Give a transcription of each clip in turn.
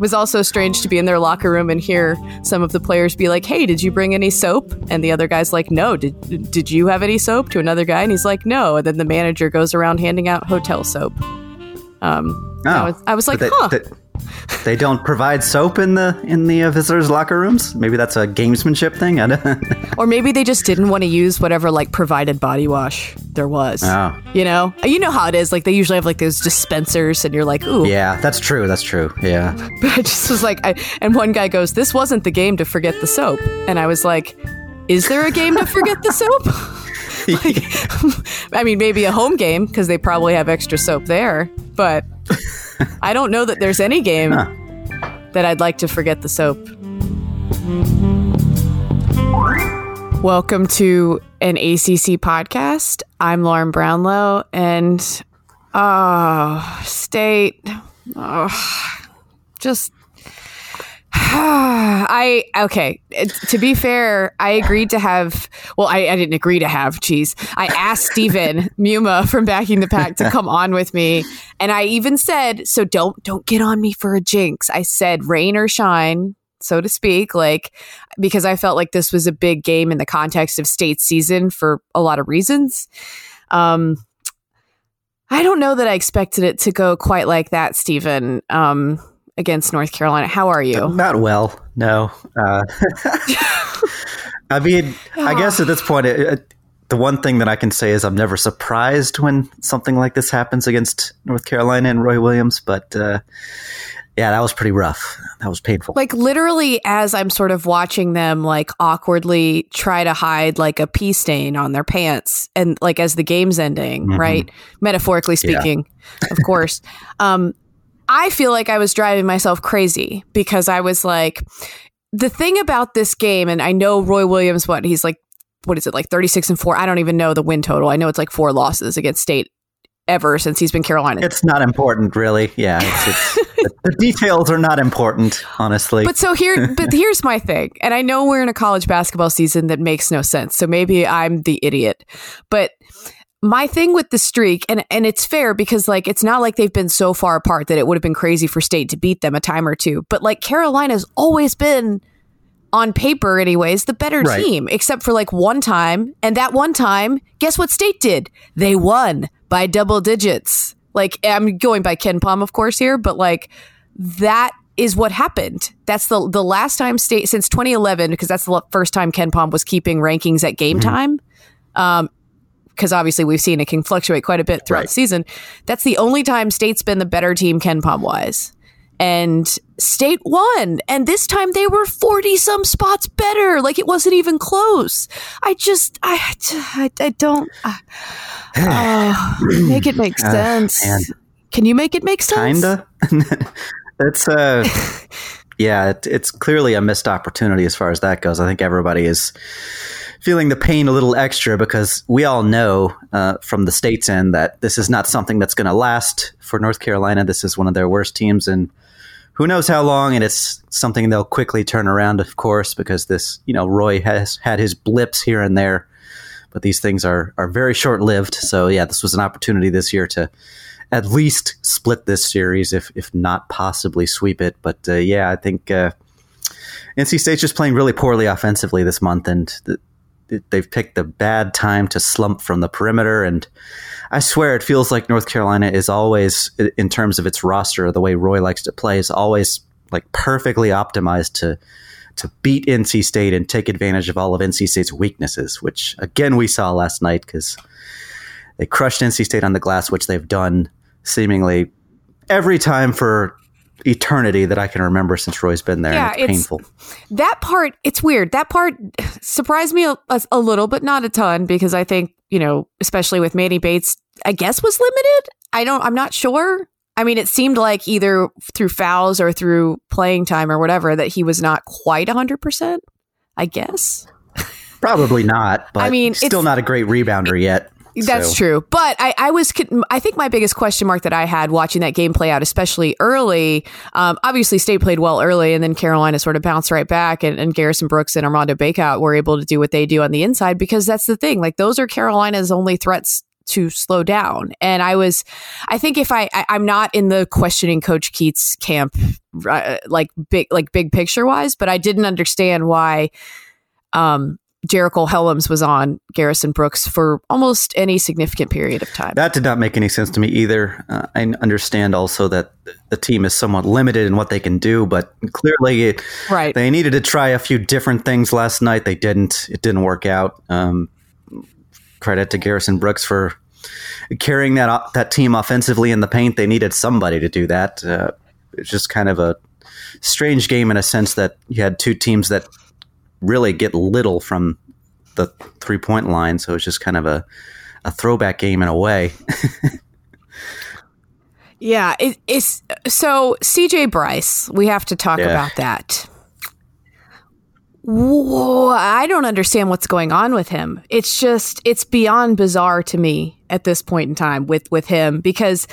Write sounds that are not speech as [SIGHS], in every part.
was also strange to be in their locker room and hear some of the players be like, "Hey, did you bring any soap?" And the other guy's like, "No." Did Did you have any soap? To another guy, and he's like, "No." And then the manager goes around handing out hotel soap. Um, I was, I was like, They- "Huh." they- They don't provide soap in the in the uh, visitors' locker rooms. Maybe that's a gamesmanship thing. I don't. [LAUGHS] Or maybe they just didn't want to use whatever like provided body wash there was. Oh. You know, you know how it is. Like they usually have like those dispensers, and you're like, "Ooh." yeah, that's true. That's true. Yeah. [LAUGHS] But I just was like, I, and one guy goes, "This wasn't the game to forget the soap," and I was like, "Is there a game to forget the soap?" [LAUGHS] like, I mean, maybe a home game because they probably have extra soap there, but [LAUGHS] I don't know that there's any game Huh. that I'd like to forget the soap. Welcome to an ACC podcast. I'm Lauren Brownlow, and oh, state, oh, just [SIGHS] I okay. To be fair, I agreed to have. Well, I, I didn't agree to have. Geez, I asked Steven [LAUGHS] Muma from Backing the Pack to come on with me, and I even said, "So don't don't get on me for a jinx." I said, "Rain or shine." So to speak, like because I felt like this was a big game in the context of state season for a lot of reasons. Um, I don't know that I expected it to go quite like that, Steven. Um, against North Carolina. How are you? Not well. No. Uh, [LAUGHS] I mean, I guess at this point, it, it, the one thing that I can say is I'm never surprised when something like this happens against North Carolina and Roy Williams. But uh, yeah, that was pretty rough. That was painful. Like literally as I'm sort of watching them like awkwardly try to hide like a pee stain on their pants and like as the game's ending, Mhm. right? Metaphorically Yeah. speaking, of course. [LAUGHS] Um I feel like I was driving myself crazy because I was like the thing about this game and I know Roy Williams what he's like what is it like 36 and 4 I don't even know the win total. I know it's like four losses against state ever since he's been Carolina. It's not important, really. Yeah, it's, it's, [LAUGHS] the details are not important, honestly. But so here, [LAUGHS] but here's my thing, and I know we're in a college basketball season that makes no sense. So maybe I'm the idiot, but my thing with the streak, and and it's fair because like it's not like they've been so far apart that it would have been crazy for State to beat them a time or two. But like Carolina's always been on paper anyways the better Right. team except for like one time. And that one time guess what state did? They won by double digits. Like i'm going by KenPom of course here but like that is what happened. That's the the last time state since 2011 because that's the first time KenPom was keeping rankings at game time. Um because obviously we've seen it can fluctuate quite a bit throughout Right. the season that's the only time state's been the better team KenPom wise and state won and this time they were 40 some spots better like it wasn't even close i just i i, I don't uh, uh, make it make [SIGHS] Uh, sense man. can you make it make sense Kinda. [LAUGHS] it's uh, [LAUGHS] yeah, it, it's clearly a missed opportunity as far as that goes. I think everybody is feeling the pain a little extra because we all know uh, from the states end that this is not something that's going to last for North Carolina. This is one of their worst teams, and who knows how long. And it's something they'll quickly turn around, of course, because this, you know, Roy has had his blips here and there, but these things are are very short lived. So yeah, this was an opportunity this year to at least split this series, if if not possibly sweep it. But uh, yeah, I think uh, NC State's just playing really poorly offensively this month, and th- they've picked the bad time to slump from the perimeter. And I swear, it feels like North Carolina is always, in terms of its roster, the way Roy likes to play, is always like perfectly optimized to to beat NC State and take advantage of all of NC State's weaknesses, which again we saw last night because they crushed NC State on the glass, which they've done seemingly every time for eternity that I can remember since Roy's been there. Yeah, it's, it's, painful. That part, it's weird. That part surprised me a, a, little, but not a ton because I think, you know, especially with Manny Bates, I guess was limited. I don't, I'm not sure. I mean, it seemed like either through fouls or through playing time or whatever that he was not quite 100%, I guess. Probably not, but I mean, still not a great rebounder yet. That's so. true. But I, I, was, I think my biggest question mark that I had watching that game play out, especially early, um, obviously State played well early and then Carolina sort of bounced right back and, and Garrison Brooks and Armando Bacot were able to do what they do on the inside because that's the thing. Like those are Carolina's only threats to slow down. And I was, I think if I, I am not in the questioning Coach Keatts camp, uh, like big, like big picture wise, but I didn't understand why, um, Jericole Hellems was on Garrison Brooks for almost any significant period of time. That did not make any sense to me either. Uh, I understand also that the team is somewhat limited in what they can do, but clearly it, right. they needed to try a few different things last night. They didn't. It didn't work out. Um, credit to Garrison Brooks for carrying that that team offensively in the paint. They needed somebody to do that. Uh, it's just kind of a strange game in a sense that you had two teams that really get little from the three point line. So it's just kind of a, a throwback game in a way. [LAUGHS] yeah. It, it's so CJ Bryce, we have to talk yeah. about that. Whoa, I don't understand what's going on with him. It's just it's beyond bizarre to me at this point in time with with him because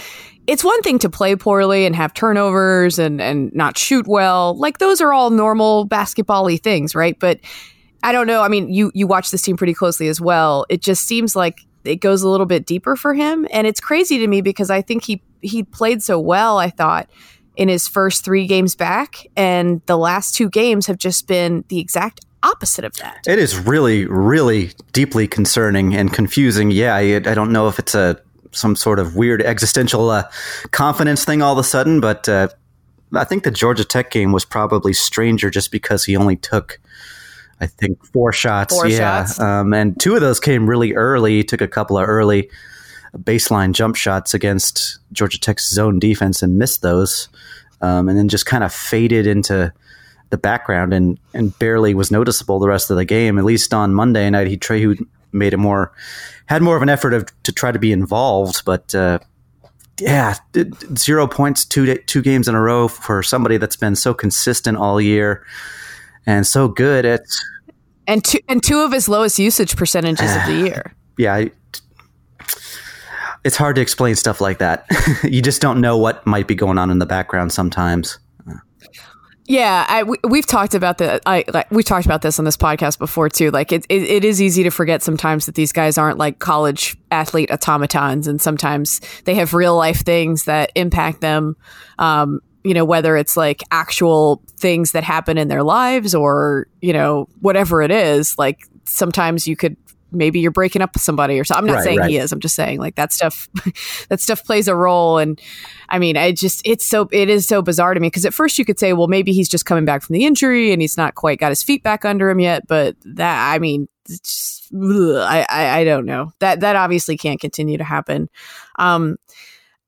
it's one thing to play poorly and have turnovers and and not shoot well. Like those are all normal basketball-y things, right? But I don't know. I mean, you you watch this team pretty closely as well. It just seems like it goes a little bit deeper for him, and it's crazy to me because I think he he played so well. I thought in his first three games back, and the last two games have just been the exact opposite of that. It is really, really deeply concerning and confusing. Yeah, I, I don't know if it's a some sort of weird existential uh, confidence thing all of a sudden, but uh, I think the Georgia Tech game was probably stranger just because he only took. I think four shots. Four yeah. Shots. Um, and two of those came really early. He took a couple of early baseline jump shots against Georgia Tech's zone defense and missed those. Um, and then just kind of faded into the background and, and barely was noticeable the rest of the game. At least on Monday night, he, he made it more had more of an effort of, to try to be involved, but uh, yeah, zero points two two games in a row for somebody that's been so consistent all year and so good at and two and two of his lowest usage percentages uh, of the year. Yeah, I, it's hard to explain stuff like that. [LAUGHS] you just don't know what might be going on in the background sometimes. Yeah, I, we, have talked about the. I like we've talked about this on this podcast before too. Like it, it, it is easy to forget sometimes that these guys aren't like college athlete automatons, and sometimes they have real life things that impact them. Um, you know, whether it's like actual things that happen in their lives or you know whatever it is. Like sometimes you could maybe you're breaking up with somebody or something. I'm not right, saying right. he is. I'm just saying like that stuff [LAUGHS] that stuff plays a role and I mean, I just it's so it is so bizarre to me because at first you could say, well, maybe he's just coming back from the injury and he's not quite got his feet back under him yet, but that I mean, just, ugh, I, I I don't know. That that obviously can't continue to happen. Um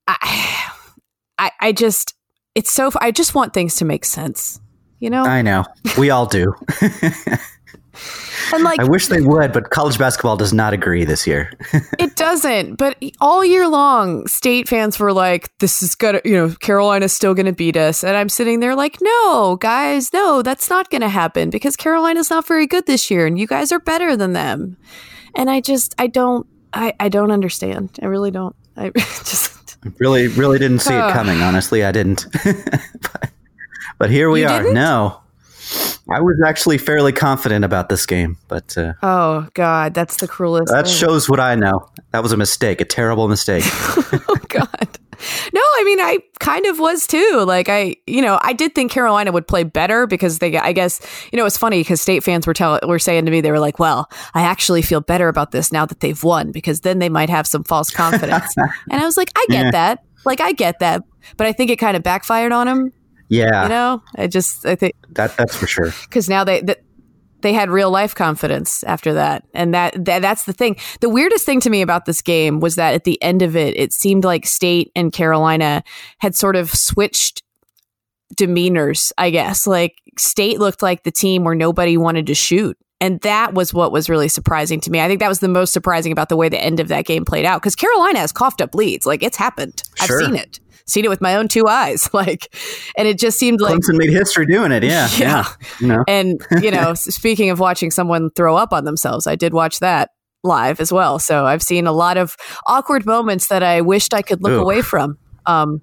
I [SIGHS] I I just it's so I just want things to make sense. You know? I know. We all do. [LAUGHS] And like, I wish they would, but college basketball does not agree this year. [LAUGHS] it doesn't. But all year long, state fans were like, "This is gonna, you know, Carolina's still gonna beat us," and I'm sitting there like, "No, guys, no, that's not gonna happen because Carolina's not very good this year, and you guys are better than them." And I just, I don't, I, I don't understand. I really don't. I [LAUGHS] just really, really didn't see it coming. Honestly, I didn't. [LAUGHS] but, but, here we are. Didn't? No. I was actually fairly confident about this game, but uh, oh god, that's the cruelest. That thing. shows what I know. That was a mistake, a terrible mistake. [LAUGHS] oh god. No, I mean I kind of was too. Like I, you know, I did think Carolina would play better because they I guess, you know, it's funny cuz state fans were telling were saying to me they were like, "Well, I actually feel better about this now that they've won because then they might have some false [LAUGHS] confidence." and I was like, "I get yeah. that. Like I get that." But I think it kind of backfired on them Yeah, You know, I just I think that that's for sure. because now they that they had real life confidence after that, and that, that that's the thing. The weirdest thing to me about this game was that at the end of it, it seemed like State and Carolina had sort of switched demeanors. I guess like State looked like the team where nobody wanted to shoot. And that was what was really surprising to me. I think that was the most surprising about the way the end of that game played out because Carolina has coughed up leads. Like it's happened. Sure. I've seen it, seen it with my own two eyes. [LAUGHS] Like, and it just seemed like Clemson made history doing it. Yeah, Yeah. yeah. You know, and you [LAUGHS] know, speaking of watching someone throw up on themselves, I did watch that live as well. So I've seen a lot of awkward moments that I wished I could look Ooh. away from. Um,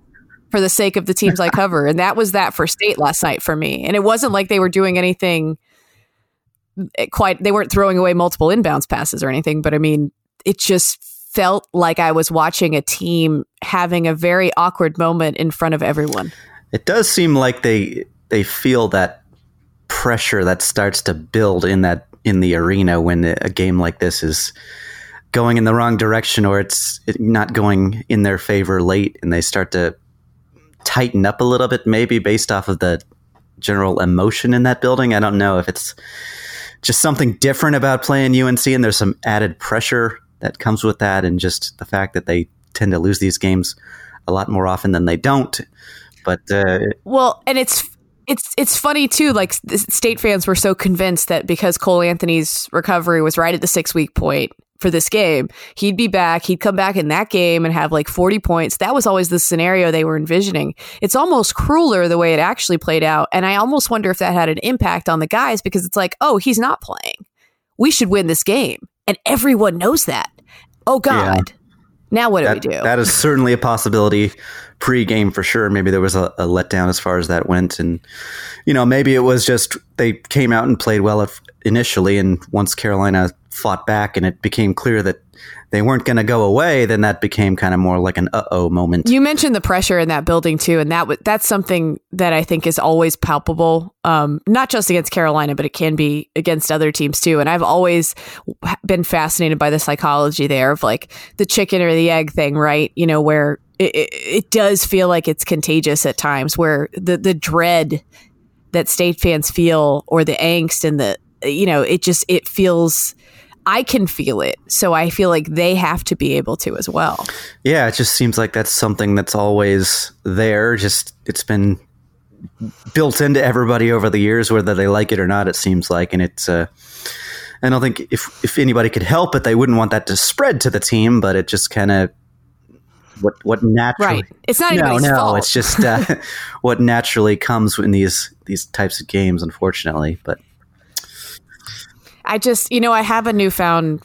for the sake of the teams I cover. And that was that for state last night for me. And it wasn't like they were doing anything eh, quite, they weren't throwing away multiple inbounds passes or anything, but I mean, it just felt like I was watching a team having a very awkward moment in front of everyone. it does seem like they they feel that pressure that starts to build in that in the arena when a game like this is going in the wrong direction or it's not going in their favor late and they start to tighten up a little bit maybe based off of the general emotion in that building i don't know if it's just something different about playing unc and there's some added pressure that comes with that and just the fact that they tend to lose these games a lot more often than they don't but uh, Well, and it's it's it's funny too. Like state fans were so convinced that because Cole Anthony's recovery was right at the six week point for this game, he'd be back. He'd come back in that game and have like forty points. That was always the scenario they were envisioning. It's almost crueler the way it actually played out, and I almost wonder if that had an impact on the guys because it's like, oh, he's not playing. We should win this game, and everyone knows that. Oh God. Now what do that, we do? that is certainly a possibility pre-game for sure. Maybe there was a, a letdown as far as that went, and you know maybe it was just they came out and played well if- initially, and once Carolina fought back and it became clear that they weren't going to go away, then that became kind of more like an uh-oh moment. You mentioned the pressure in that building too, and that w- that's something that I think is always palpable, um, not just against Carolina, but it can be against other teams too. And I've always been fascinated by the psychology there of like the chicken or the egg thing, right? You know, where it, it, it does feel like it's contagious at times, where the the dread that state fans feel or the angst and the you know it just it feels. I can feel it, so I feel like they have to be able to as well. Yeah, it just seems like that's something that's always there. Just it's been built into everybody over the years, whether they like it or not. It seems like, and it's. Uh, I don't think if if anybody could help it, they wouldn't want that to spread to the team. But it just kind of what what naturally. Right. It's not No, no, fault. it's just uh, [LAUGHS] what naturally comes in these these types of games, unfortunately. But I just, you know, I have a newfound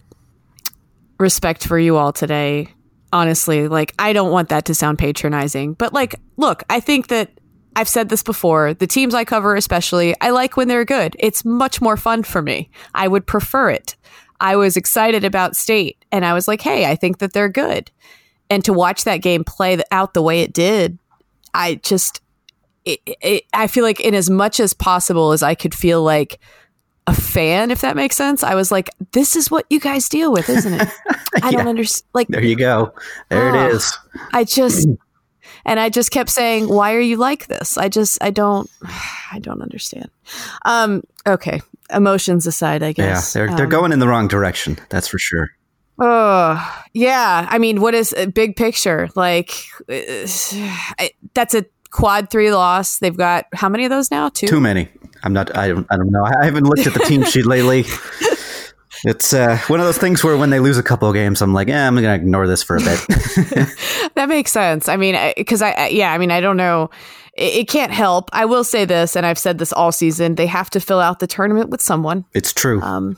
respect for you all today. Honestly, like I don't want that to sound patronizing, but like, look, I think that I've said this before. The teams I cover, especially, I like when they're good. It's much more fun for me. I would prefer it. I was excited about state and I was like, hey, I think that they're good. And to watch that game play out the way it did, I just, it, it, I feel like in as much as possible as I could feel like a fan, if that makes sense, I was like, this is what you guys deal with, isn't it? [LAUGHS] I don't understand. Like, there you go. There Oh. it is. I just, [CLEARS THROAT] and I just kept saying, why are you like this? I just, I don't, I don't understand. Um, okay. Emotions aside, I guess. Yeah, they're they're Um, going in the wrong direction. That's for sure. Oh, yeah. I mean, what is a big picture? Like, uh, [SIGHS] I, that's a quad three loss. They've got how many of those now? Two. Too many. I'm not. I don't. I don't know. I haven't looked at the team sheet lately. [LAUGHS] It's uh, one of those things where when they lose a couple of games, I'm like, yeah, I'm going to ignore this for a bit. [LAUGHS] That makes sense. I mean, because I, I, yeah, I mean, I don't know. It, it can't help. I will say this, and I've said this all season. They have to fill out the tournament with someone. it's true, Um,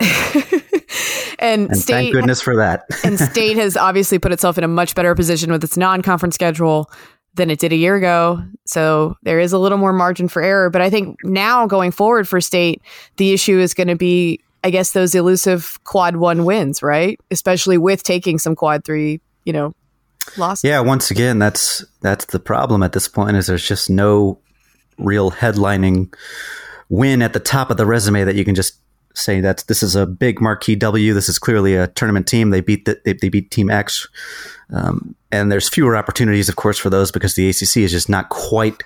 [LAUGHS] and, and state thank goodness for that. and state has obviously put itself in a much better position with its non-conference schedule than it did a year ago. So there is a little more margin for error. But I think now going forward for state, the issue is going to be, I guess, those elusive quad one wins, right? Especially with taking some quad three, you know, losses. yeah, once again, that's that's the problem at this point. Is there's just no real headlining win at the top of the resume that you can just saying that this is a big marquee W. This is clearly a tournament team. They beat the, they, they beat Team X, um, and there's fewer opportunities, of course, for those because the ACC is just not quite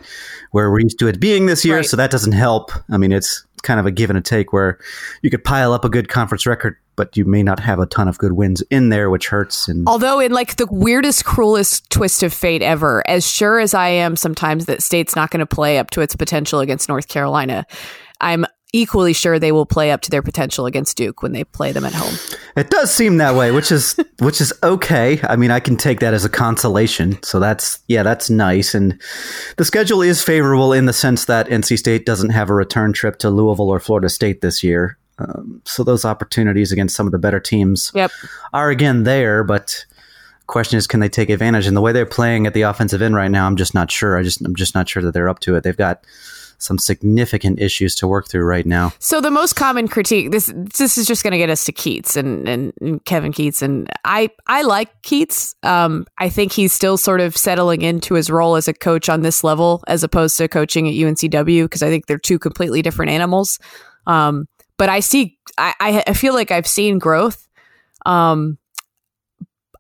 where we're used to it being this year. Right. So that doesn't help. I mean, it's kind of a give and a take where you could pile up a good conference record, but you may not have a ton of good wins in there, which hurts. And Although, in like the weirdest, cruelest twist of fate ever, as sure as I am sometimes that state's not going to play up to its potential against North Carolina, I'm equally sure they will play up to their potential against Duke when they play them at home. It does seem that way, which is [LAUGHS] which is okay. I mean, I can take that as a consolation. So that's yeah, that's nice. And the schedule is favorable in the sense that NC State doesn't have a return trip to Louisville or Florida State this year. Um, so those opportunities against some of the better teams Yep. are again there, but question is can they take advantage and the way they're playing at the offensive end right now i'm just not sure i just i'm just not sure that they're up to it they've got some significant issues to work through right now So the most common critique this this is just going to get us to Keatts and, and, and Kevin Keatts and I I like Keatts. Um, I think he's still sort of settling into his role as a coach on this level as opposed to coaching at UNCW because I think they're two completely different animals. Um, but I see I, I feel like I've seen growth. Um,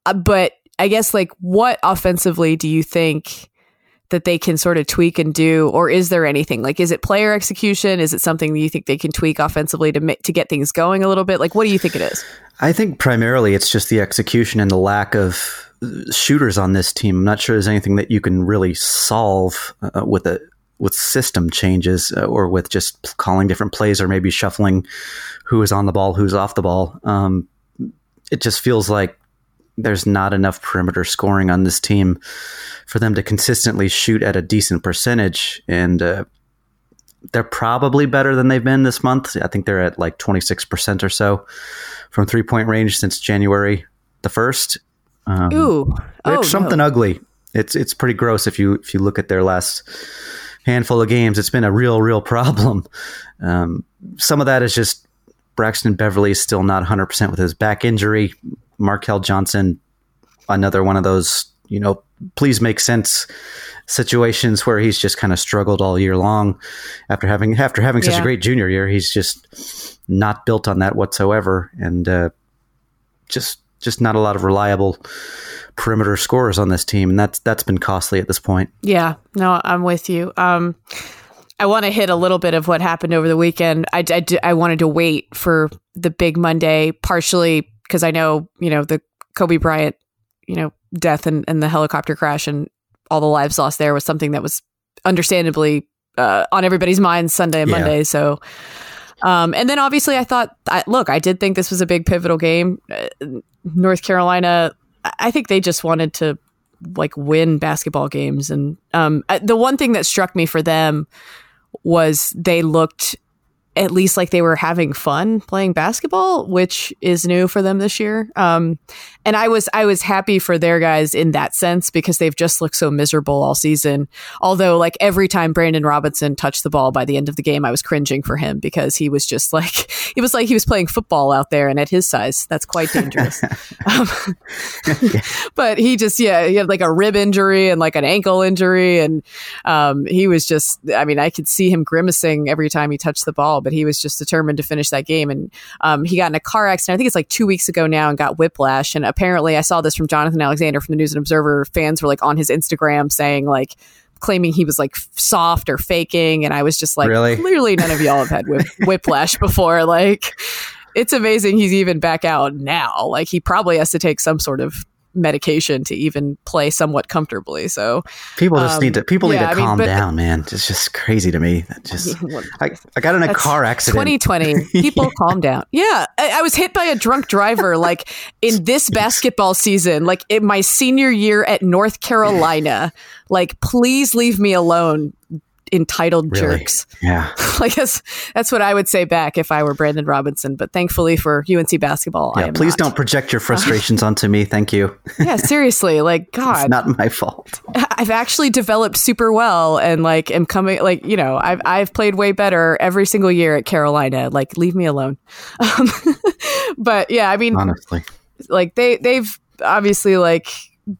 uh, but I guess like what offensively do you think? That they can sort of tweak and do or is there anything? Like is it player execution? Is it something that you think they can tweak offensively to to get things going a little bit? Like what do you think it is? I think primarily it's just the execution and the lack of shooters on this team. I'm not sure there's anything that you can really solve uh, with a with system changes uh, or with just calling different plays or maybe shuffling who is on the ball who's off the ball. Um, it just feels like there's not enough perimeter scoring on this team for them to consistently shoot at a decent percentage. And uh, they're probably better than they've been this month. I think they're at like 26% or so from three point range since January the 1st. Um, ooh it's oh, something no. ugly. It's it's pretty gross if you if you look at their last handful of games. It's been a real real problem. Um, some of that is just Braxton Beverly is still not 100 percent with his back injury. Markell Johnson, another one of those you know please make sense situations where he's just kind of struggled all year long after having after having such Yeah. a great junior year. He's just not built on that whatsoever, and uh, just just not a lot of reliable perimeter scorers on this team, and that's that's been costly at this point. yeah no i'm with you um i want to hit a little bit of what happened over the weekend I I wanted to wait for the big monday partially because i know you know the kobe bryant you know death and, and the helicopter crash and all the lives lost there was something that was understandably uh, on everybody's minds Sunday and Yeah. Monday. So, um, and then obviously I thought, I, look, I did think this was a big pivotal game. Uh, North Carolina, I- I think they just wanted to like win basketball games. And um, uh, the one thing that struck me for them was they looked at least like they were having fun playing basketball, which is new for them this year. Um, and I was I was happy for their guys in that sense because they've just looked so miserable all season. Although, like every time Brandon Robinson touched the ball by the end of the game, I was cringing for him because he was just [LAUGHS] like he was like he was playing football out there, and at his size, that's quite dangerous. [LAUGHS] um, [LAUGHS] but he just yeah he had like a rib injury and like an ankle injury, and um, he was just I mean I could see him grimacing every time he touched the ball, but he was just determined to finish that game. And um, he got in a car accident. I think it's like two weeks ago now, and got whiplash. And apparently, I saw this from Jonathan Alexander from the News and Observer. Fans were like on his Instagram saying like claiming he was like soft or faking, and I was just like, Really? clearly none of y'all have had whip- [LAUGHS] whiplash before. Like, it's amazing he's even back out now. Like, he probably has to take some sort of medication to even play somewhat comfortably. So, People just Um, need to people yeah, need to I mean, calm but- down, man. It's just crazy to me. That [LAUGHS] just I, I got in a car accident. 2020. [LAUGHS] People calm down. Yeah. I, I was hit by a drunk driver like in this [LAUGHS] basketball season, like in my senior year at North Carolina. Like, please leave me alone, entitled Really? jerks. Yeah. [LAUGHS] I guess that's what I would say back if I were Brandon Robinson. But thankfully for UNC basketball, I Yeah, am please not. don't project your [LAUGHS] frustrations onto me. Thank you. Yeah, [LAUGHS] seriously. Like, God, It's not my fault. I've actually developed super well and like am coming like you know I've I've played way better every single year at Carolina. Like leave me alone. Um, but yeah, I mean Honestly. like they they've obviously like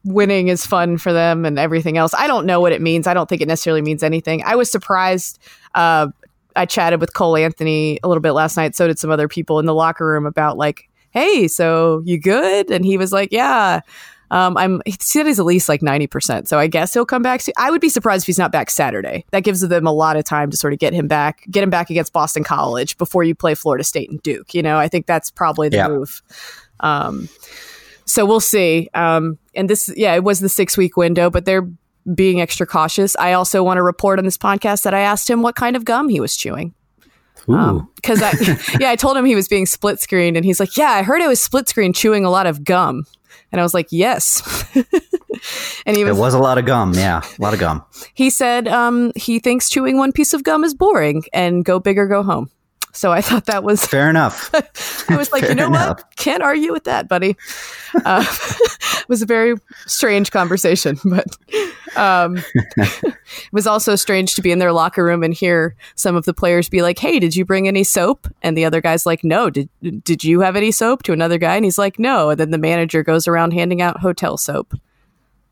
winning is fun for them and everything else. I don't know what it means. I don't think it necessarily means anything. I was surprised uh I chatted with Cole Anthony a little bit last night. So did some other people in the locker room about like, hey, so you good? And he was like, yeah. Um, I'm he said he's at least like 90%. So I guess he'll come back. I would be surprised if he's not back Saturday. That gives them a lot of time to sort of get him back, get him back against Boston College before you play Florida State and Duke. You know, I think that's probably the Yeah. move. Um, so we'll see. Um, and this, yeah, it was the six week window, but they're being extra cautious. I also want to report on this podcast that I asked him what kind of gum he was chewing. Because I, [LAUGHS] yeah, I told him he was being split screened, and he's like, "Yeah, I heard it was split screen chewing a lot of gum," and I was like, "Yes." [LAUGHS] and he was, it was, was a lot of gum. Yeah, a lot of gum. he said um, he thinks chewing one piece of gum is boring, and go big or go home. So I thought that was Fair enough. [LAUGHS] I was like, Fair you know enough. what? Can't argue with that, buddy. Uh, [LAUGHS] it was a very strange conversation, but um, [LAUGHS] it was also strange to be in their locker room and hear some of the players be like, "Hey, did you bring any soap?" And the other guy's like, "No." Did Did you have any soap? To another guy, and he's like, "No." And then the manager goes around handing out hotel soap.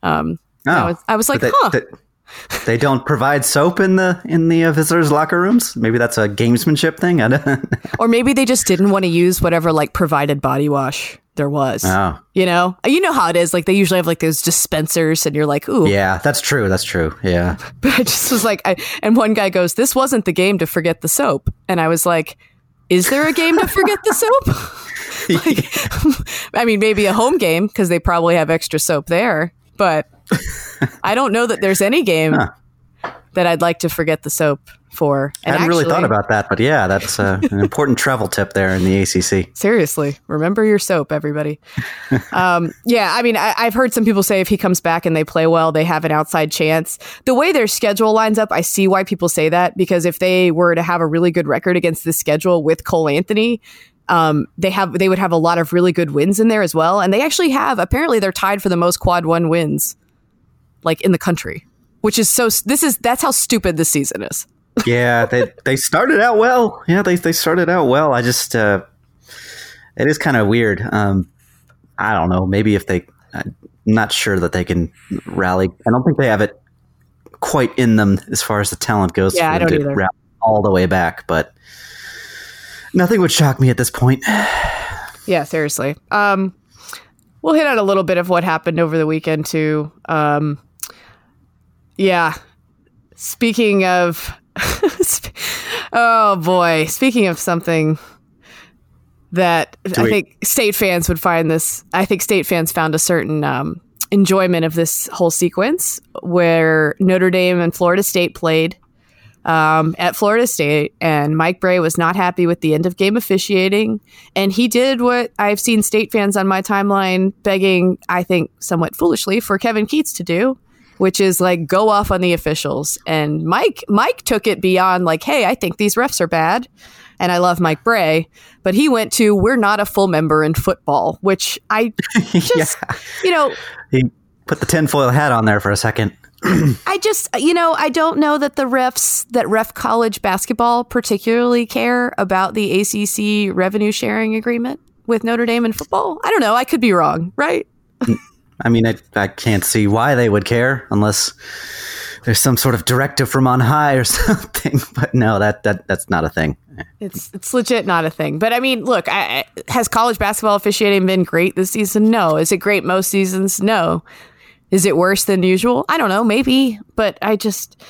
Um, I Oh, was, I was like, they, "Huh." they, they don't provide soap in the in the uh, visitors' locker rooms. Maybe that's a gamesmanship thing. I don't. [LAUGHS] Or maybe they just didn't want to use whatever like provided body wash there was. oh, You know, you know how it is. Like they usually have like those dispensers, and you're like, "Ooh, yeah, that's true. That's true. Yeah. [LAUGHS] But I just was like, I, and one guy goes, "This wasn't the game to forget the soap," and I was like, "Is there a game to forget the soap?" [LAUGHS] like, I mean, maybe a home game because they probably have extra soap there, but I don't know that there's any game Huh. that I'd like to forget the soap for. I hadn't really thought about that, but yeah, that's uh, an [LAUGHS] important travel tip there in the ACC. Seriously, remember your soap, everybody. um, yeah, I mean, I, I've heard some people say if he comes back and they play well, they have an outside chance. The way their schedule lines up, I see why people say that because if they were to have a really good record against the schedule with Cole Anthony, um, they have they would have a lot of really good wins in there as well, and they actually have. Apparently, they're tied for the most quad one wins, like in the country, which is so. This is that's how stupid this season is. [LAUGHS] Yeah, they they started out well. Yeah, they they started out well. I just uh, it is kind of weird. Um, I don't know. Maybe if they, I'm not sure that they can rally. I don't think they have it quite in them as far as the talent goes. Yeah, for I don't to either. rally all the way back, but nothing would shock me at this point. [SIGHS] Yeah, seriously. Um, we'll hit on a little bit of what happened over the weekend too. Um, yeah. Speaking of, [LAUGHS] oh boy, speaking of something that I we- think state fans would find this. I think state fans found a certain um, enjoyment of this whole sequence where Notre Dame and Florida State played um, at Florida State, and Mike Brey was not happy with the end of game officiating. And he did what I've seen state fans on my timeline begging, I think somewhat foolishly, for Kevin Keatts to do, which is like go off on the officials. And Mike, Mike took it beyond like, hey, I think these refs are bad. And I love Mike Brey, but he went to we're not a full member in football, which I [LAUGHS] just, you know, He put the tinfoil hat on there for a second. [CLEARS THROAT] I just, you know, I don't know that the refs that ref college basketball particularly care about the ACC revenue sharing agreement with Notre Dame in football. I don't know. I could be wrong, right? I mean, I, I can't see why they would care unless there's some sort of directive from on high or [LAUGHS] something. But no, that, that that's not a thing. It's it's legit not a thing. But I mean, look, I, has college basketball officiating been great this season? No. Is it great most seasons? No. Is it worse than usual? I don't know, maybe. But I just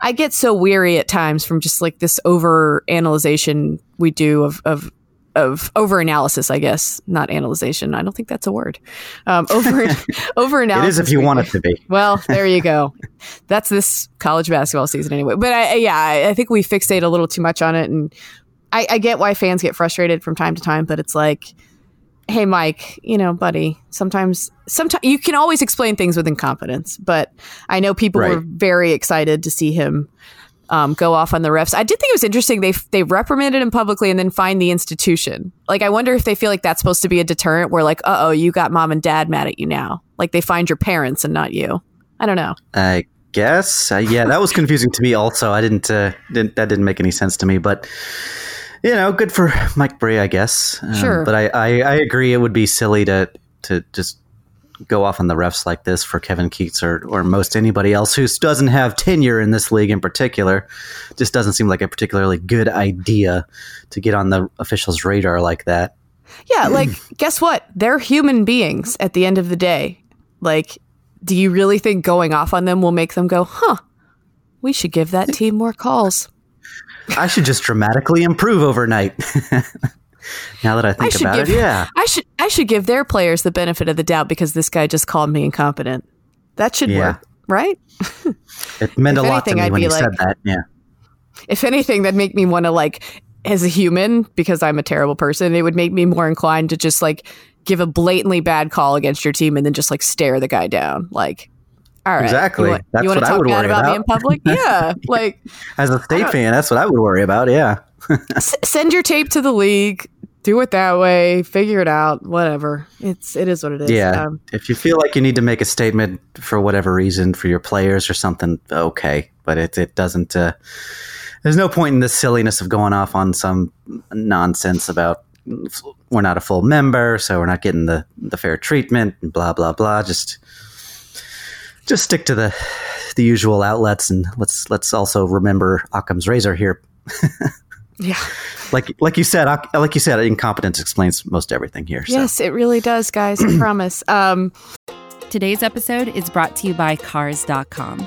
I get so weary at times from just like this over analyzation we do of of of over analysis, I guess, not analyzation. I don't think that's a word. Um, over [LAUGHS] over It analysis. is if you want it to be. Well, there you go. That's this college basketball season anyway. But I, yeah, I, I think we fixate a little too much on it, and I, I get why fans get frustrated from time to time. But it's like, hey, Mike, you know, buddy, sometimes, sometimes you can always explain things with incompetence. But I know people Right. were very excited to see him. Um, go off on the refs. I did think it was interesting. They they reprimanded him publicly and then fined the institution. Like, I wonder if they feel like that's supposed to be a deterrent. Where like, uh oh, you got mom and dad mad at you now. Like they find your parents and not you. I don't know. I guess. Uh, yeah, that was confusing to me. Also, I didn't, uh, didn't. That didn't make any sense to me. But you know, good for Mike Brey, I guess. Um, Sure. But I, I, I agree. It would be silly to to just go off on the refs like this for Kevin Keatts or, or most anybody else who doesn't have tenure in this league in particular. Just doesn't seem like a particularly good idea to get on the officials' radar like that. Yeah, like [CLEARS THROAT] guess what? They're human beings at the end of the day. Like, do you really think going off on them will make them go, huh? We should give that team more calls. I should just dramatically improve overnight. [LAUGHS] now that I think I about give, it, yeah. I should I should give their players the benefit of the doubt because this guy just called me incompetent. That should Yeah. work, right? [LAUGHS] It meant If a lot to anything, me I'd when you said that. Yeah. If anything, that'd make me want to like as a human because I'm a terrible person. It would make me more inclined to just like give a blatantly bad call against your team and then just like stare the guy down. Like, all right, Exactly. You want, That's you want what to I talk would bad worry about, me in public? [LAUGHS] Yeah, like As a state fan, that's what I would worry about. Yeah. [LAUGHS] s- send your tape to the league. Do it that way. Figure it out. Whatever. It's it is what it is. Yeah. Um, if you feel like you need to make a statement for whatever reason for your players or something, okay. But it, it doesn't, uh, there's no point in the silliness of going off on some nonsense about we're not a full member, so we're not getting the, the fair treatment, and blah, blah, blah. Just, just stick to the, the usual outlets and let's, let's also remember Occam's razor here. [LAUGHS] yeah. Like, like you said, like you said, incompetence explains most everything here. So. Yes, it really does, guys. I [CLEARS THROAT] promise. Um, Today's episode is brought to you by Cars.com.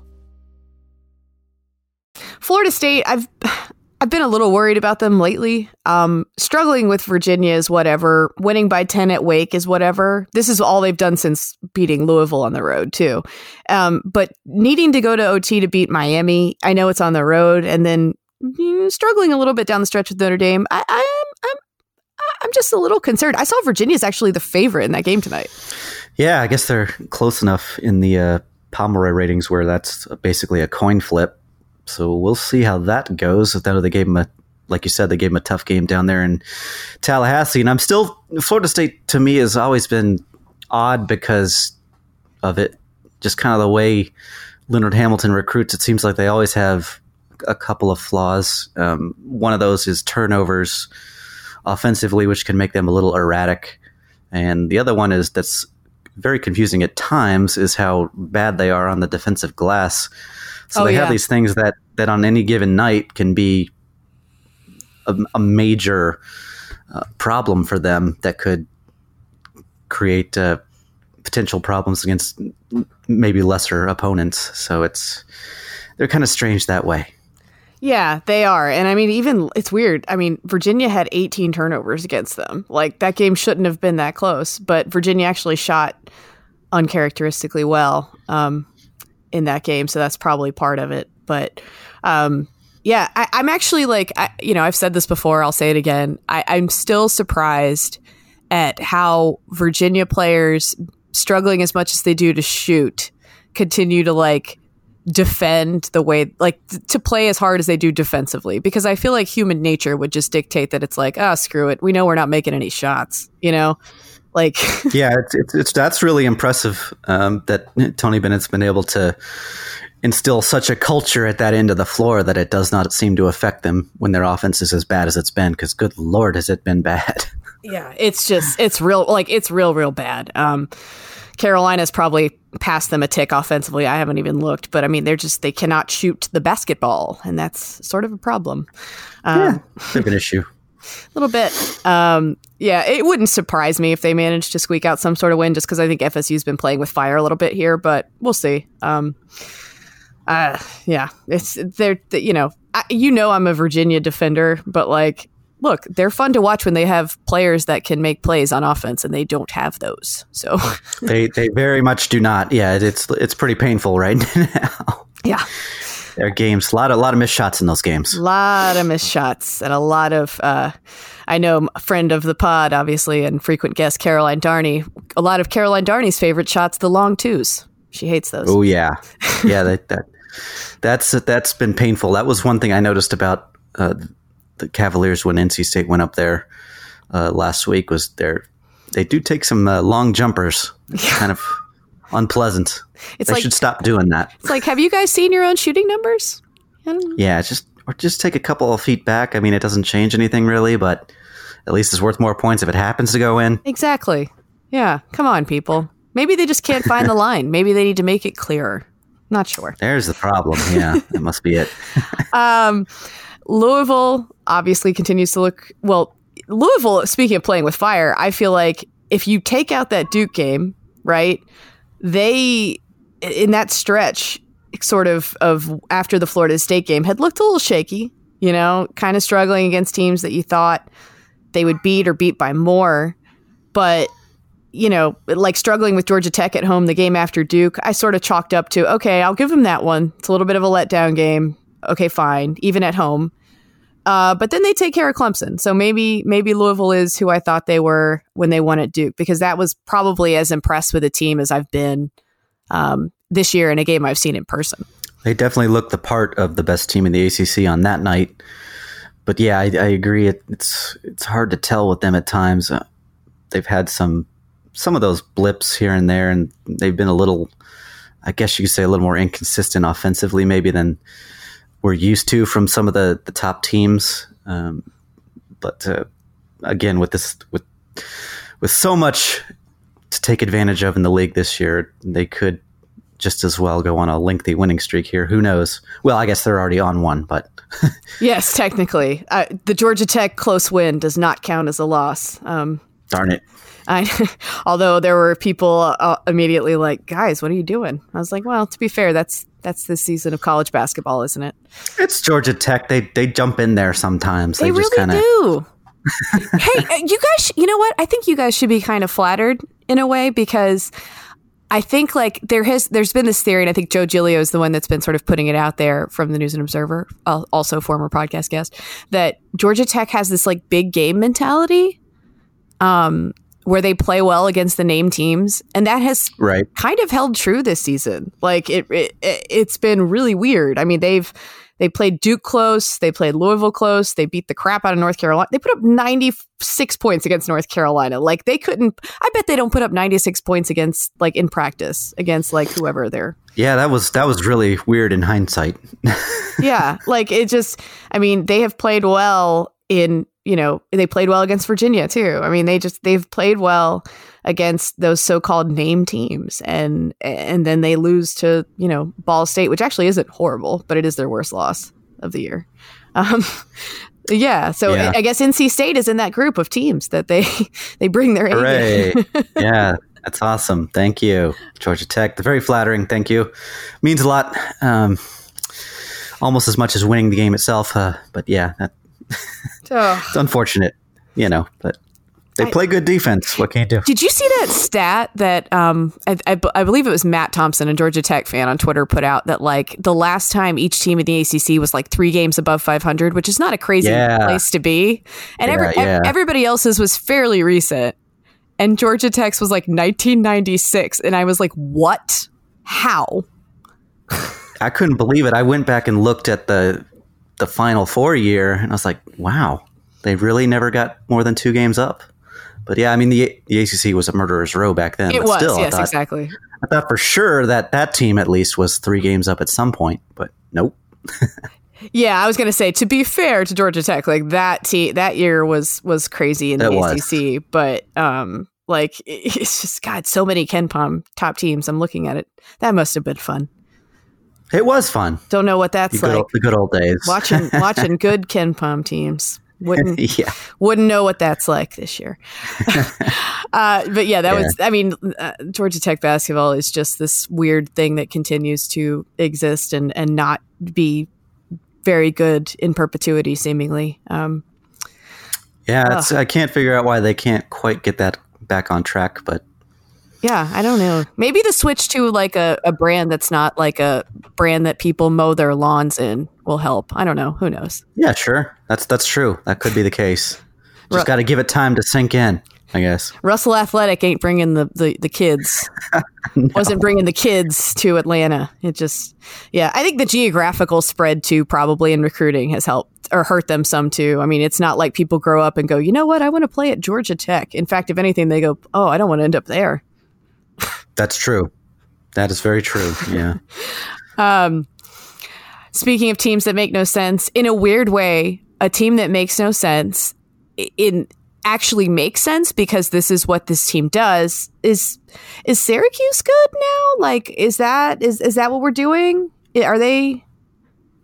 Florida State, I've I've been a little worried about them lately. Um, struggling with Virginia is whatever. Winning by ten at Wake is whatever. This is all they've done since beating Louisville on the road too. Um, but needing to go to OT to beat Miami, I know it's on the road, and then mm, struggling a little bit down the stretch with Notre Dame. I, I'm I'm I'm just a little concerned. I saw Virginia's actually the favorite in that game tonight. Yeah, I guess they're close enough in the uh, Pomeroy ratings where that's basically a coin flip. So we'll see how that goes. Though they gave them a, like you said, they gave him a tough game down there in Tallahassee, and I'm still Florida State. To me, has always been odd because of it, just kind of the way Leonard Hamilton recruits. It seems like they always have a couple of flaws. Um, one of those is turnovers offensively, which can make them a little erratic, and the other one is that's very confusing at times is how bad they are on the defensive glass. So Oh, they yeah. have these things that that on any given night can be a, a major uh, problem for them that could create uh, potential problems against maybe lesser opponents. So it's they're kind of strange that way. Yeah, they are. And I mean, even it's weird. I mean, Virginia had 18 turnovers against them. Like that game shouldn't have been that close, but Virginia actually shot uncharacteristically well um, in that game. So that's probably part of it. But um, yeah, I, I'm actually like, I, you know, I've said this before, I'll say it again. I, I'm still surprised at how Virginia players, struggling as much as they do to shoot, continue to like defend the way like th- to play as hard as they do defensively because I feel like human nature would just dictate that it's like ah screw it we know we're not making any shots you know like [LAUGHS] yeah, it's, it's, it's that's really impressive um, that Tony Bennett's been able to instill such a culture at that end of the floor that it does not seem to affect them when their offense is as bad as it's been. Because good lord, has it been bad? [LAUGHS] yeah it's just it's real like it's real real bad um Carolina's probably passed them a tick offensively I haven't even looked but I mean they're just they cannot shoot the basketball and that's sort of a problem um, Bit of an issue. A little bit. Um, yeah, it wouldn't surprise me if they managed to squeak out some sort of win, just because I think FSU's been playing with fire a little bit here, but we'll see. Um, uh, yeah, it's they're th- you know I, you know I'm a Virginia defender, but like, look, they're fun to watch when they have players that can make plays on offense, and they don't have those. So They they very much do not. Yeah, it's it's pretty painful right [LAUGHS] now. yeah, Their games, a lot of a lot of missed shots in those games. a lot of missed shots and a lot of uh, I know a friend of the pod, obviously, and frequent guest Caroline Darney a lot of Caroline Darney's favorite shots, the long twos. She hates those. Oh yeah, yeah. That that that's that's been painful. That was one thing I noticed about uh, the Cavaliers when NC State went up there uh, last week. Was there they do take some uh, long jumpers. [LAUGHS] Kind of unpleasant. It's they like- should stop doing that. It's like, have you guys seen your own shooting numbers? I don't know. Yeah, just or just take a couple of feet back. I mean, it doesn't change anything really, but at least it's worth more points if it happens to go in. Exactly. Yeah. Come on, people. Maybe they just can't find the [LAUGHS] line. Maybe they need to make it clearer. Not sure. There's the problem. Yeah, that must be it. [LAUGHS] Um, Louisville obviously continues to look well. Louisville, speaking of playing with fire, I feel like if you take out that Duke game, right, they in that stretch, sort of of after the Florida State game, had looked a little shaky. You know, kind of struggling against teams that you thought they would beat or beat by more, but you know, like struggling with Georgia Tech at home, the game after Duke, I sort of chalked up to, okay, I'll give them that one. It's a little bit of a letdown game. Okay, fine, even at home. Uh, but then they take care of Clemson. So maybe maybe Louisville is who I thought they were when they won at Duke, because that was probably as impressed with a team as I've been um, this year in a game I've seen in person. They definitely looked the part of the best team in the ACC on that night. But yeah, I, I agree. It, it's it's hard to tell with them at times. Uh, they've had some some of those blips here and there, and they've been a little, I guess you could say, a little more inconsistent offensively, maybe than we're used to from some of the the top teams. Um, but uh, again, with this with with so much to take advantage of in the league this year, they could just as well go on a lengthy winning streak here. Who knows? Well, I guess they're already on one, but [LAUGHS] Yes, technically, uh, the Georgia Tech close win does not count as a loss. Um, darn it. I, [LAUGHS] although there were people uh, immediately like, "Guys, what are you doing?" I was like, "Well, to be fair, that's that's the season of college basketball, isn't it?" It's Georgia Tech. They they jump in there sometimes. They, They, just really kind of do. [LAUGHS] hey, uh, you guys, you know what? I think you guys should be kind of flattered in a way because I think like there has there's been this theory, and I think Joe Giglio is the one that's been sort of putting it out there from the News and Observer, al- also former podcast guest, that Georgia Tech has this like big game mentality, um, where they play well against the name teams, and that has right. kind of held true this season. Like it, it it's been really weird. I mean, they've they played Duke close, they played Louisville close, they beat the crap out of North Carolina. They put up 96 points against North Carolina. Like they couldn't I bet they don't put up 96 points against like in practice against like whoever they're Yeah, that was that was really weird in hindsight. [LAUGHS] yeah, like it just I mean, they have played well in, you know, they played well against Virginia too. I mean, they just they've played well against those so-called name teams and and then they lose to, you know, Ball State, which actually isn't horrible, but it is their worst loss of the year. Um [LAUGHS] yeah, so Yeah. I, guess NC State is in that group of teams that they [LAUGHS] they bring their A [LAUGHS] yeah, that's awesome. Thank you, Georgia Tech. The very flattering. Thank you. Means a lot. Um, almost as much as winning the game itself. Uh, but yeah, that, Oh. it's unfortunate. You know, but they play good defense. What can you do? Did you see that stat that um, I, I, I believe it was Matt Thompson, a Georgia Tech fan on Twitter, put out that like the last time each team in the ACC was like three games above 500, which is not a crazy Yeah. place to be, and every, Yeah, yeah. everybody else's was fairly recent, and Georgia Tech's was like 1996, and I was like, what? How? I couldn't believe it. I went back and looked at the the Final Four year, and I was like, wow, they really never got more than two games up. But yeah, I mean the the ACC was a murderer's row back then. It but was, still, I yes, thought, exactly. I thought for sure that that team at least was three games up at some point, but nope. [LAUGHS] Yeah, I was gonna say to be fair to Georgia Tech, like that te- that year was was crazy in the It was. ACC, but um, like [LAUGHS] it's just God, so many KenPom top teams. I'm looking at it. That must have been fun. It was fun. Don't know what The that's good, like. old, the good old days. watching [LAUGHS] watching good KenPom teams. Wouldn't [LAUGHS] yeah. wouldn't know what that's like this year. [LAUGHS] uh, but yeah, that Yeah. was. I mean, uh, Georgia Tech basketball is just this weird thing that continues to exist and and not be very good in perpetuity, seemingly. Um, Yeah, it's, I can't figure out why they can't quite get that back on track, but yeah, I don't know. Maybe the switch to like a, a brand that's not like a brand that people mow their lawns in will help. I don't know. Who knows? yeah, sure. That's that's true. That could be the case. Just got to give it time to sink in. I guess. Russell Athletic ain't bringing the the, the kids. [LAUGHS] no. Wasn't bringing the kids to Atlanta. It just, yeah. I think the geographical spread too, probably in recruiting, has helped or hurt them some too. I mean, it's not like people grow up and go, you know what, I want to play at Georgia Tech. In fact, if anything, they go, oh, I don't want to end up there. That's true. That is very true. Yeah. [LAUGHS] um, speaking of teams that make no sense, in a weird way, a team that makes no sense in actually makes sense because this is what this team does is is Syracuse good now like is that is is that what we're doing are they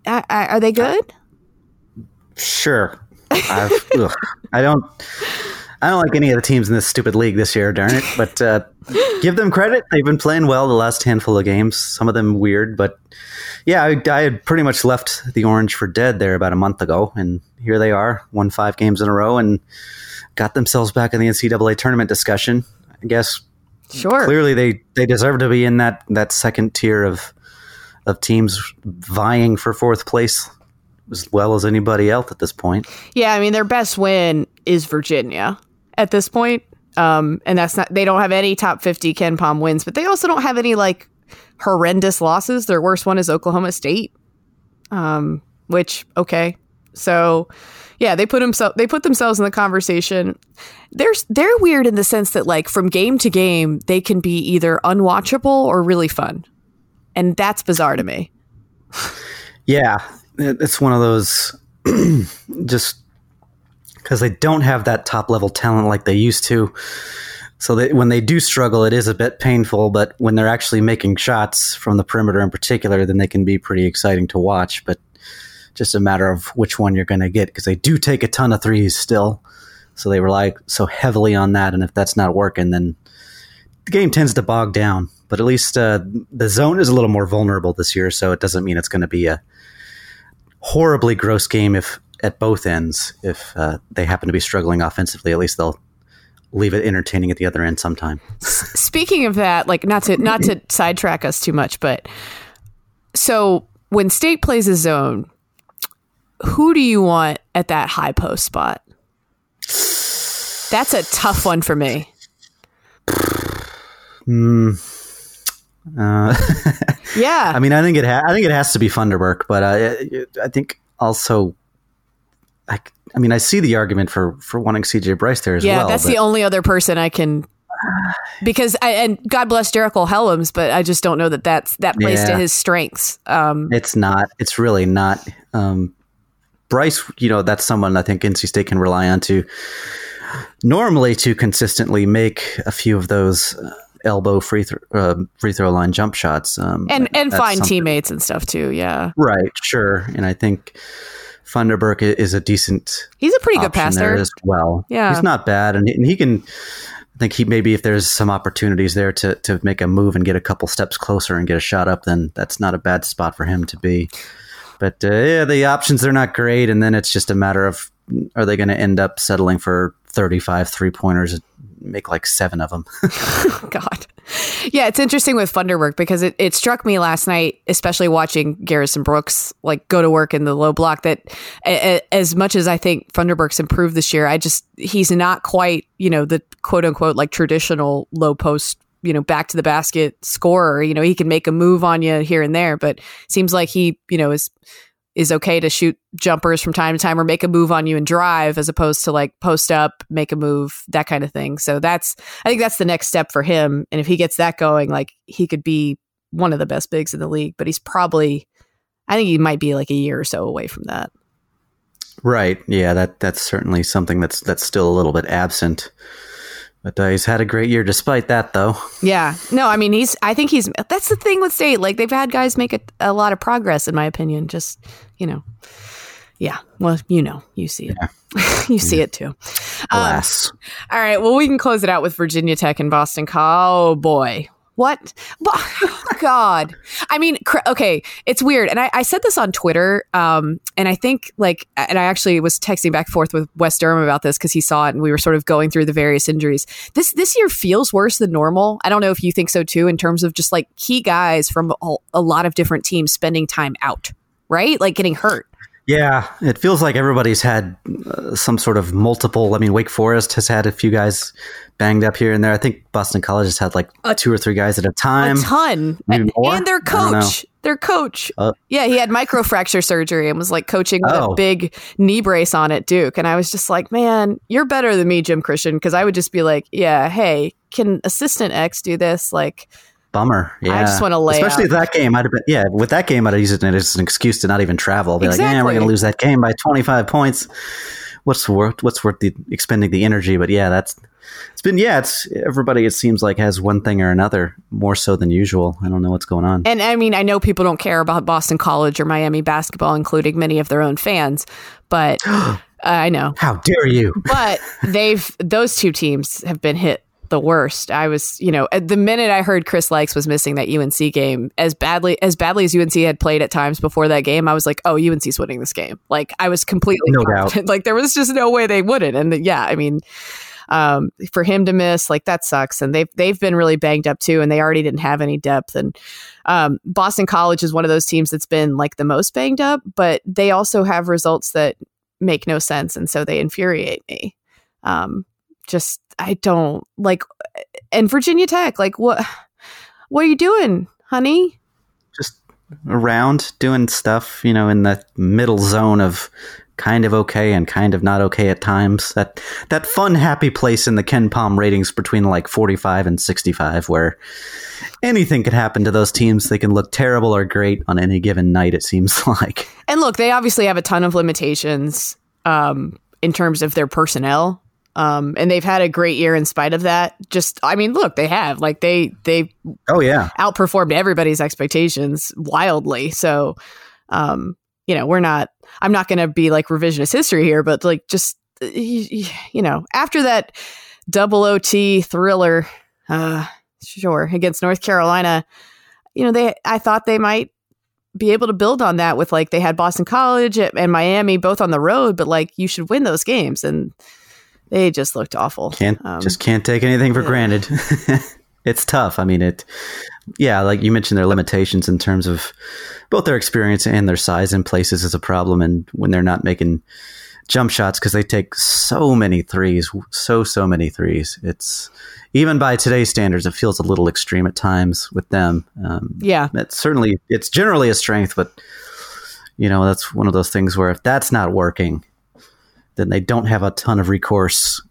are, are they good sure i don't I don't like any of the teams in this stupid league this year, darn it. But uh, [LAUGHS] give them credit; they've been playing well the last handful of games. Some of them weird, but yeah, I, I, had pretty much left the Orange for dead there about a month ago, and here they are, won five games in a row, and got themselves back in the NCAA tournament discussion. I guess. Sure. Clearly, they they deserve to be in that that second tier of of teams vying for fourth place as well as anybody else at this point. Yeah, I mean their best win is Virginia at this point. Um, and that's not they don't have any top 50 KenPom wins, but they also don't have any like horrendous losses. Their worst one is Oklahoma State. Um, which okay. So yeah, they put themselves they put themselves in the conversation. They're they're weird in the sense that like from game to game they can be either unwatchable or really fun, and that's bizarre to me. Yeah, it's one of those [CLEARS THROAT] just because they don't have that top level talent like they used to. So when they do struggle, it is a bit painful. But when they're actually making shots from the perimeter in particular, then they can be pretty exciting to watch. But just a matter of which one you're going to get because they do take a ton of threes still. So they rely so heavily on that, and if that's not working, then the game tends to bog down. But at least uh, the zone is a little more vulnerable this year, so it doesn't mean it's going to be a horribly gross game if at both ends. If uh, they happen to be struggling offensively, at least they'll leave it entertaining at the other end sometime. Speaking of that, like not to not to sidetrack us too much, but so when State plays a zone, who do you want at that high post spot? That's a tough one for me. Mm, uh, [LAUGHS] yeah, I mean, I think it. Ha- I think it has to be Funderburk, but uh, I think also, I, I mean, I see the argument for for wanting CJ Bryce there as yeah, well. Yeah, that's but, the only other person I can. Because I, and God bless Jericole Hellems, but I just don't know that that's that plays yeah, to his strengths. Um, it's not. It's really not. Um, Bryce, you know, that's someone I think NC State can rely on to normally to consistently make a few of those uh, elbow free th- uh, free throw line jump shots, um, and and find teammates and stuff too. Yeah, right, sure. And I think Funderburk is a decent. He's a pretty good passer as well. Yeah, he's not bad, and, and he can. I think he maybe if there's some opportunities there to to make a move and get a couple steps closer and get a shot up, then that's not a bad spot for him to be. But uh, yeah, the options are not great, and then it's just a matter of are they going to end up settling for 35 three pointers make like seven of them. [LAUGHS] [LAUGHS] God. Yeah, it's interesting with Funderburk because it, it struck me last night, especially watching Garrison Brooks like go to work in the low block, that a, a, as much as I think Funderburk's improved this year, I just, he's not quite, you know, the quote unquote like traditional low post you know back to the basket scorer you know he can make a move on you here and there but seems like he you know is is okay to shoot jumpers from time to time or make a move on you and drive as opposed to like post up, make a move, that kind of thing. So that's I think that's the next step for him. And if he gets that going, like he could be one of the best bigs in the league, but he's probably I think he might be like a year or so away from that. Right. Yeah, that that's certainly something that's that's still a little bit absent. But uh, he's had a great year despite that, though. Yeah. No, I mean, he's, I think he's, that's the thing with state. Like, they've had guys make a, a lot of progress, in my opinion. Just, you know, yeah. Well, you know, you see it. Yeah. [LAUGHS] you see yeah. it too. Alas. Um, all right. Well, we can close it out with Virginia Tech and Boston. College. Oh, What? [LAUGHS] God. I mean, cr- okay, it's weird. And I, I said this on Twitter. Um, and I think, like, and I actually was texting back and forth with Wes Durham about this because he saw it and we were sort of going through the various injuries. This this year feels worse than normal. I don't know if you think so too, in terms of just like key guys from a, a lot of different teams spending time out, right? Like getting hurt. Yeah, it feels like everybody's had uh, some sort of multiple. I mean, Wake Forest has had a few guys banged up here and there. I think Boston College has had like two or three guys at a time. A ton. Maybe more? And their I don't know. coach. Their coach. Uh, yeah, he had microfracture surgery and was like coaching with Oh. a big knee brace on at Duke. And I was just like, man, you're better than me, Jim Christian. Because I would just be like, yeah, hey, can assistant X do this? Like, Bummer. Yeah. I just wanna lay Especially that game. I'd have been, yeah, with that game, I'd have used it as an excuse to not even travel. Be like, yeah, we're going to lose that game by 25 points. What's worth, what's worth the expending the energy? But yeah, that's, it's been, yeah, it's everybody, it seems like has one thing or another more so than usual. I don't know what's going on. and I mean, I know people don't care about Boston College or Miami basketball, including many of their own fans, but uh, [GASPS] I know. How dare you? but they've those two teams have been hit the worst. I was, you know, at the minute I heard Chris Lykes was missing that UNC game as badly as badly as UNC had played at times before that game, I was like, oh, UNC's winning this game. Like I was completely No confident. [LAUGHS] Like there was just no way they wouldn't. And yeah, I mean, um, for him to miss, like that sucks. And they've they've been really banged up too, and they already didn't have any depth. And um, Boston College is one of those teams that's been like the most banged up, but they also have results that make no sense, and so they infuriate me. Um, just I don't like, and Virginia Tech, like what? What are you doing, honey? just around doing stuff, you know, in the middle zone of kind of okay and kind of not okay at times. That that fun happy place in the KenPom ratings between like 45 and 65 where anything could happen to those teams. They can look terrible or great on any given night it seems [LAUGHS] like. And look, they obviously have a ton of limitations um, in terms of their personnel. Um, and they've had a great year in spite of that. Just, I mean, look, they have like they they Oh yeah. outperformed everybody's expectations wildly. So, um, you know, we're not. I'm not going to be like revisionist history here, but like just y- you know, after that double OT thriller, uh, sure against North Carolina, you know, they I thought they might be able to build on that with like they had Boston College and Miami both on the road, but like you should win those games and. They just looked awful. Can't Um, just can't take anything for yeah. granted. [LAUGHS] it's tough. I mean, it. Yeah, like you mentioned, their limitations in terms of both their experience and their size in places is a problem, and when they're not making jump shots because they take so many threes, so so many threes. It's even by today's standards, it feels a little extreme at times with them. Um, yeah, it's certainly it's generally a strength, but you know that's one of those things where if that's not working, then they don't have a ton of recourse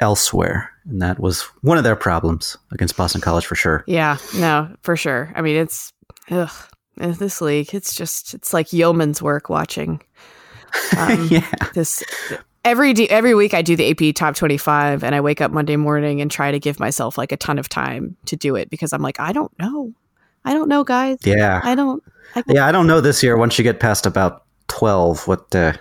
elsewhere, and that was one of their problems against Boston College for sure. Yeah, no, for sure. I mean, it's ugh, this league. It's just it's like yeoman's work watching. Um, [LAUGHS] yeah, This every d- every week I do the AP top twenty five, and I wake up Monday morning and try to give myself like a ton of time to do it because I'm like I don't know, I don't know, guys. yeah, I don't. I yeah. I don't know this year. Once you get past about twelve, what uh,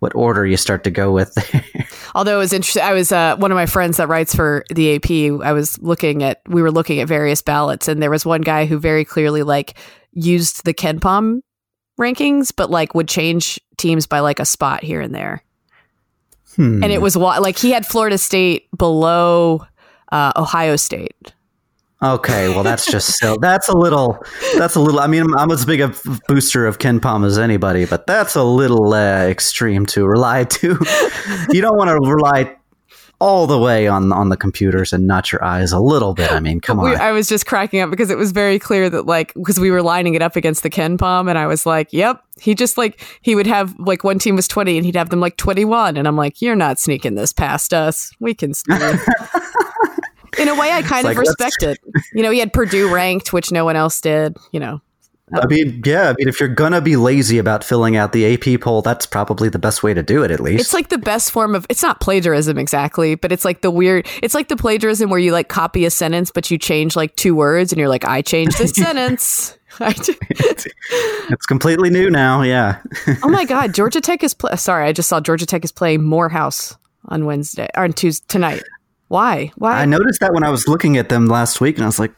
what order you start to go with there. [LAUGHS] Although it was interesting, I was uh, one of my friends that writes for the AP. I was looking at, we were looking at various ballots, and there was one guy who very clearly like used the KenPom rankings, but like would change teams by like a spot here and there. Hmm. And it was like he had Florida State below uh, Ohio State. Okay, well that's just so that's a little that's a little I mean I'm, I'm as big a booster of KenPom as anybody, but that's a little uh, extreme to rely [LAUGHS] to. you don't want to rely all the way on on the computers and not your eyes a little bit. I mean, come We, on. I was just cracking up because it was very clear that like because we were lining it up against the KenPom, and I was like, "Yep." He just like he would have like one team was twenty, and he'd have them like twenty one, and I'm like, "You're not sneaking this past us. We can." [LAUGHS] sneak." In a way, I kind It's of like, respect it. You know, he had Purdue ranked, which no one else did. You know, I mean, yeah, I mean if you're gonna be lazy about filling out the AP poll, that's probably the best way to do it at least. it's like the best form of it's not plagiarism exactly, but it's like the weird. It's like the plagiarism where you like copy a sentence, but you change like two words, and you're like, "I changed this [LAUGHS] sentence." [LAUGHS] I it's completely new now, yeah. [LAUGHS] oh my god, Georgia Tech is pl- sorry, I just saw Georgia Tech is playing Morehouse on Wednesday or on Tuesday tonight. Why? Why? I noticed that when I was looking at them last week, and I was like,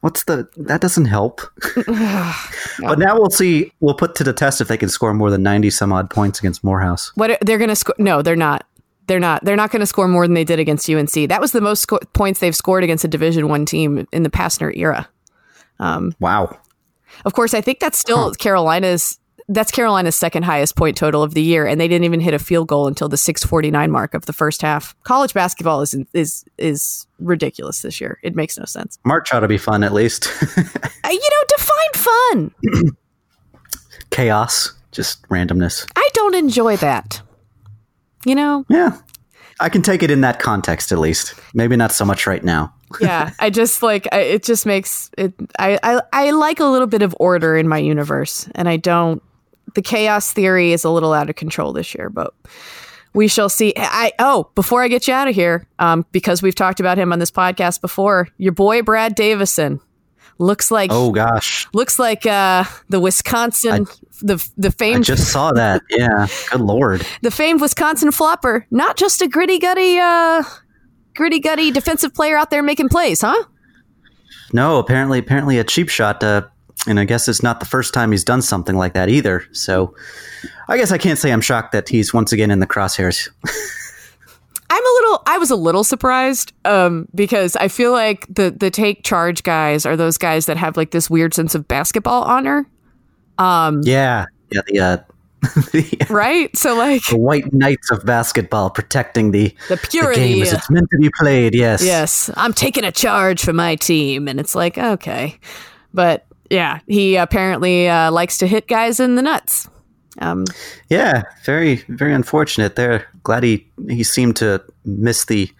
"What's the? That doesn't help." [LAUGHS] [SIGHS] But now we'll see. We'll put to the test if they can score more than ninety some odd points against Morehouse. What they're going to score? No, they're not. They're not. They're not going to score more than they did against UNC. That was the most sco- points they've scored against a Division One team in the Pastner era. Um, wow. Of course, I think that's still Carolina's that's Carolina's second highest point total of the year, and they didn't even hit a field goal until the 6:49 mark of the first half. College basketball is is is ridiculous this year. It makes no sense. March ought to be fun at least. [LAUGHS] Uh, you know, define fun. [CLEARS THROAT] Chaos, just randomness. I don't enjoy that. You know, Yeah. I can take it in that context at least. Maybe not so much right now. [LAUGHS] yeah. I just like I, it. Just makes it. I, I I like a little bit of order in my universe, and I don't. The chaos theory is a little out of control this year, but we shall see. I oh, before I get you out of here, um, because we've talked about him on this podcast before, your boy Brad Davison looks like Oh gosh. looks like uh, the Wisconsin the the I just saw that. [LAUGHS] Yeah. Good lord. the famed Wisconsin flopper, not just a gritty gutty uh, gritty gutty defensive player out there making plays, huh? No, apparently apparently a cheap shot uh and I guess it's not the first time he's done something like that either. So I guess I can't say I'm shocked that he's once again in the crosshairs. [LAUGHS] I'm a little I was a little surprised um because I feel like the the take charge guys are those guys that have like this weird sense of basketball honor, yeah. Yeah, the uh [LAUGHS] the, right? So like the white knights of basketball protecting the, the purity the game as it's meant to be played. Yes. Yes, I'm taking a charge for my team and it's like okay. But yeah, he apparently uh, likes to hit guys in the nuts. Um Yeah, very very unfortunate there. Glad he he seemed to miss the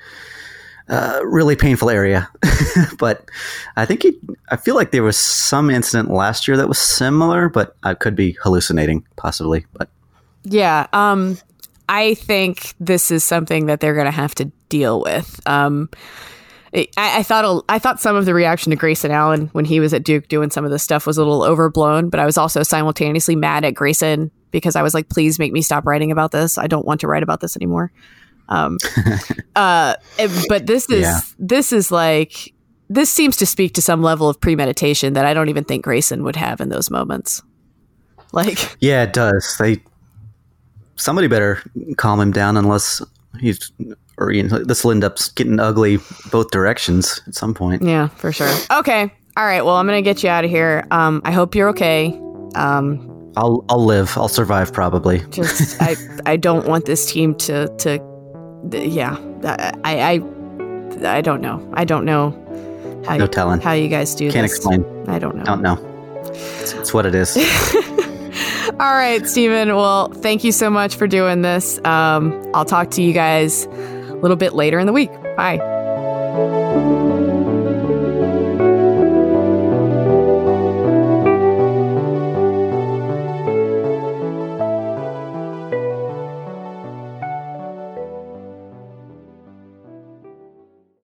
uh, really painful area, [LAUGHS] but I think he. I feel like there was some incident last year that was similar, but I could be hallucinating, possibly. But Yeah, um, I think this is something that they're going to have to deal with. Um, I, I thought a- I thought some of the reaction to Grayson Allen when he was at Duke doing some of this stuff was a little overblown, but I was also simultaneously mad at Grayson because I was like, please make me stop writing about this. I don't want to write about this anymore. Um, [LAUGHS] uh, but this is Yeah. this is like this seems to speak to some level of premeditation that I don't even think Grayson would have in those moments. Like, [LAUGHS] yeah, it does. They somebody better calm him down, unless he's or you know, this will end up getting ugly both directions at some point. Yeah, for sure. Okay. All right. Well, I'm gonna get you out of here. Um, I hope you're okay. Um, I'll I'll live. I'll survive probably. just [LAUGHS] I I don't want this team to to yeah. I I I don't know. I don't know how No you, telling. how you guys do Can't this. explain. I don't know. Don't know. It's, it's what it is. [LAUGHS] All right, Steven. Well, thank you so much for doing this. Um, I'll talk to you guys a little bit later in the week. Bye.